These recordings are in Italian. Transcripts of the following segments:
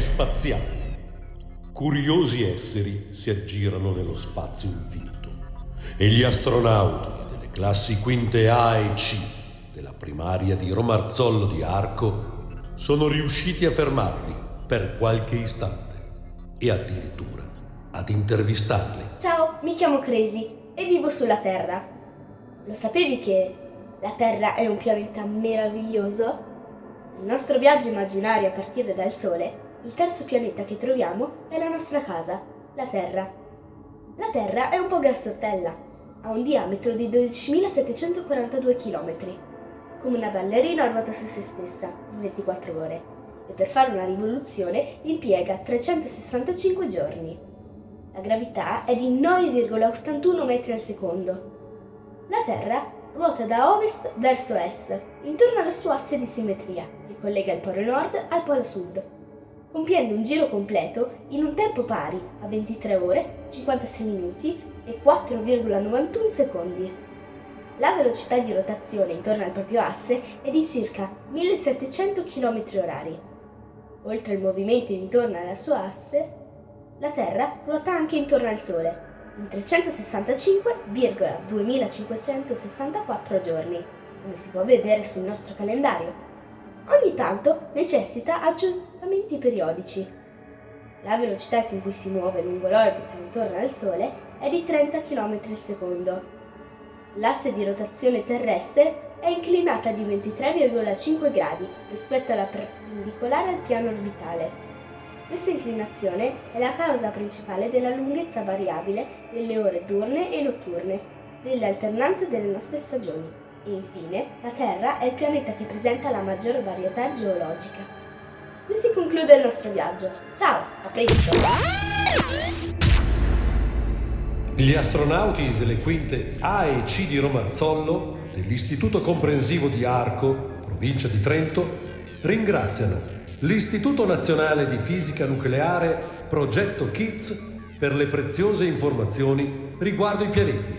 spaziali. Curiosi esseri si aggirano nello spazio infinito e gli astronauti delle classi quinte A e C della primaria di Romarzollo di Arco sono riusciti a fermarli per qualche istante e addirittura ad intervistarli. Ciao, mi chiamo Crazy e vivo sulla Terra. Lo sapevi che la Terra è un pianeta meraviglioso? Nel nostro viaggio immaginario a partire dal Sole, il terzo pianeta che troviamo è la nostra casa, la Terra. La Terra è un po' grassottella, ha un diametro di 12.742 km, come una ballerina ruota su se stessa in 24 ore, e per fare una rivoluzione impiega 365 giorni. La gravità è di 9,81 metri al secondo. La Terra ruota da ovest verso est, intorno alla sua asse di simmetria, che collega il polo nord al polo sud, compiendo un giro completo in un tempo pari a 23 ore, 56 minuti e 4,91 secondi. La velocità di rotazione intorno al proprio asse è di circa 1700 km h Oltre al movimento intorno alla sua asse, la Terra ruota anche intorno al Sole, in 365,2564 giorni, come si può vedere sul nostro calendario. Ogni tanto necessita aggiustamenti periodici. La velocità con cui si muove lungo l'orbita intorno al Sole è di 30 km secondo. L'asse di rotazione terrestre è inclinata di 23,5 gradi rispetto alla perpendicolare al piano orbitale questa inclinazione è la causa principale della lunghezza variabile delle ore diurne e notturne, delle alternanze delle nostre stagioni. Infine, la Terra è il pianeta che presenta la maggior varietà geologica. Qui si conclude il nostro viaggio. Ciao, a presto! Gli astronauti delle quinte A e C di Romarzollo, dell'Istituto Comprensivo di Arco, provincia di Trento, ringraziano l'Istituto Nazionale di Fisica Nucleare Progetto KITS per le preziose informazioni riguardo i pianeti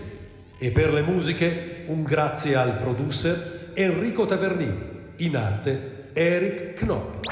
e per le musiche un grazie al producer Enrico Tavernini, in arte Eric Knopp.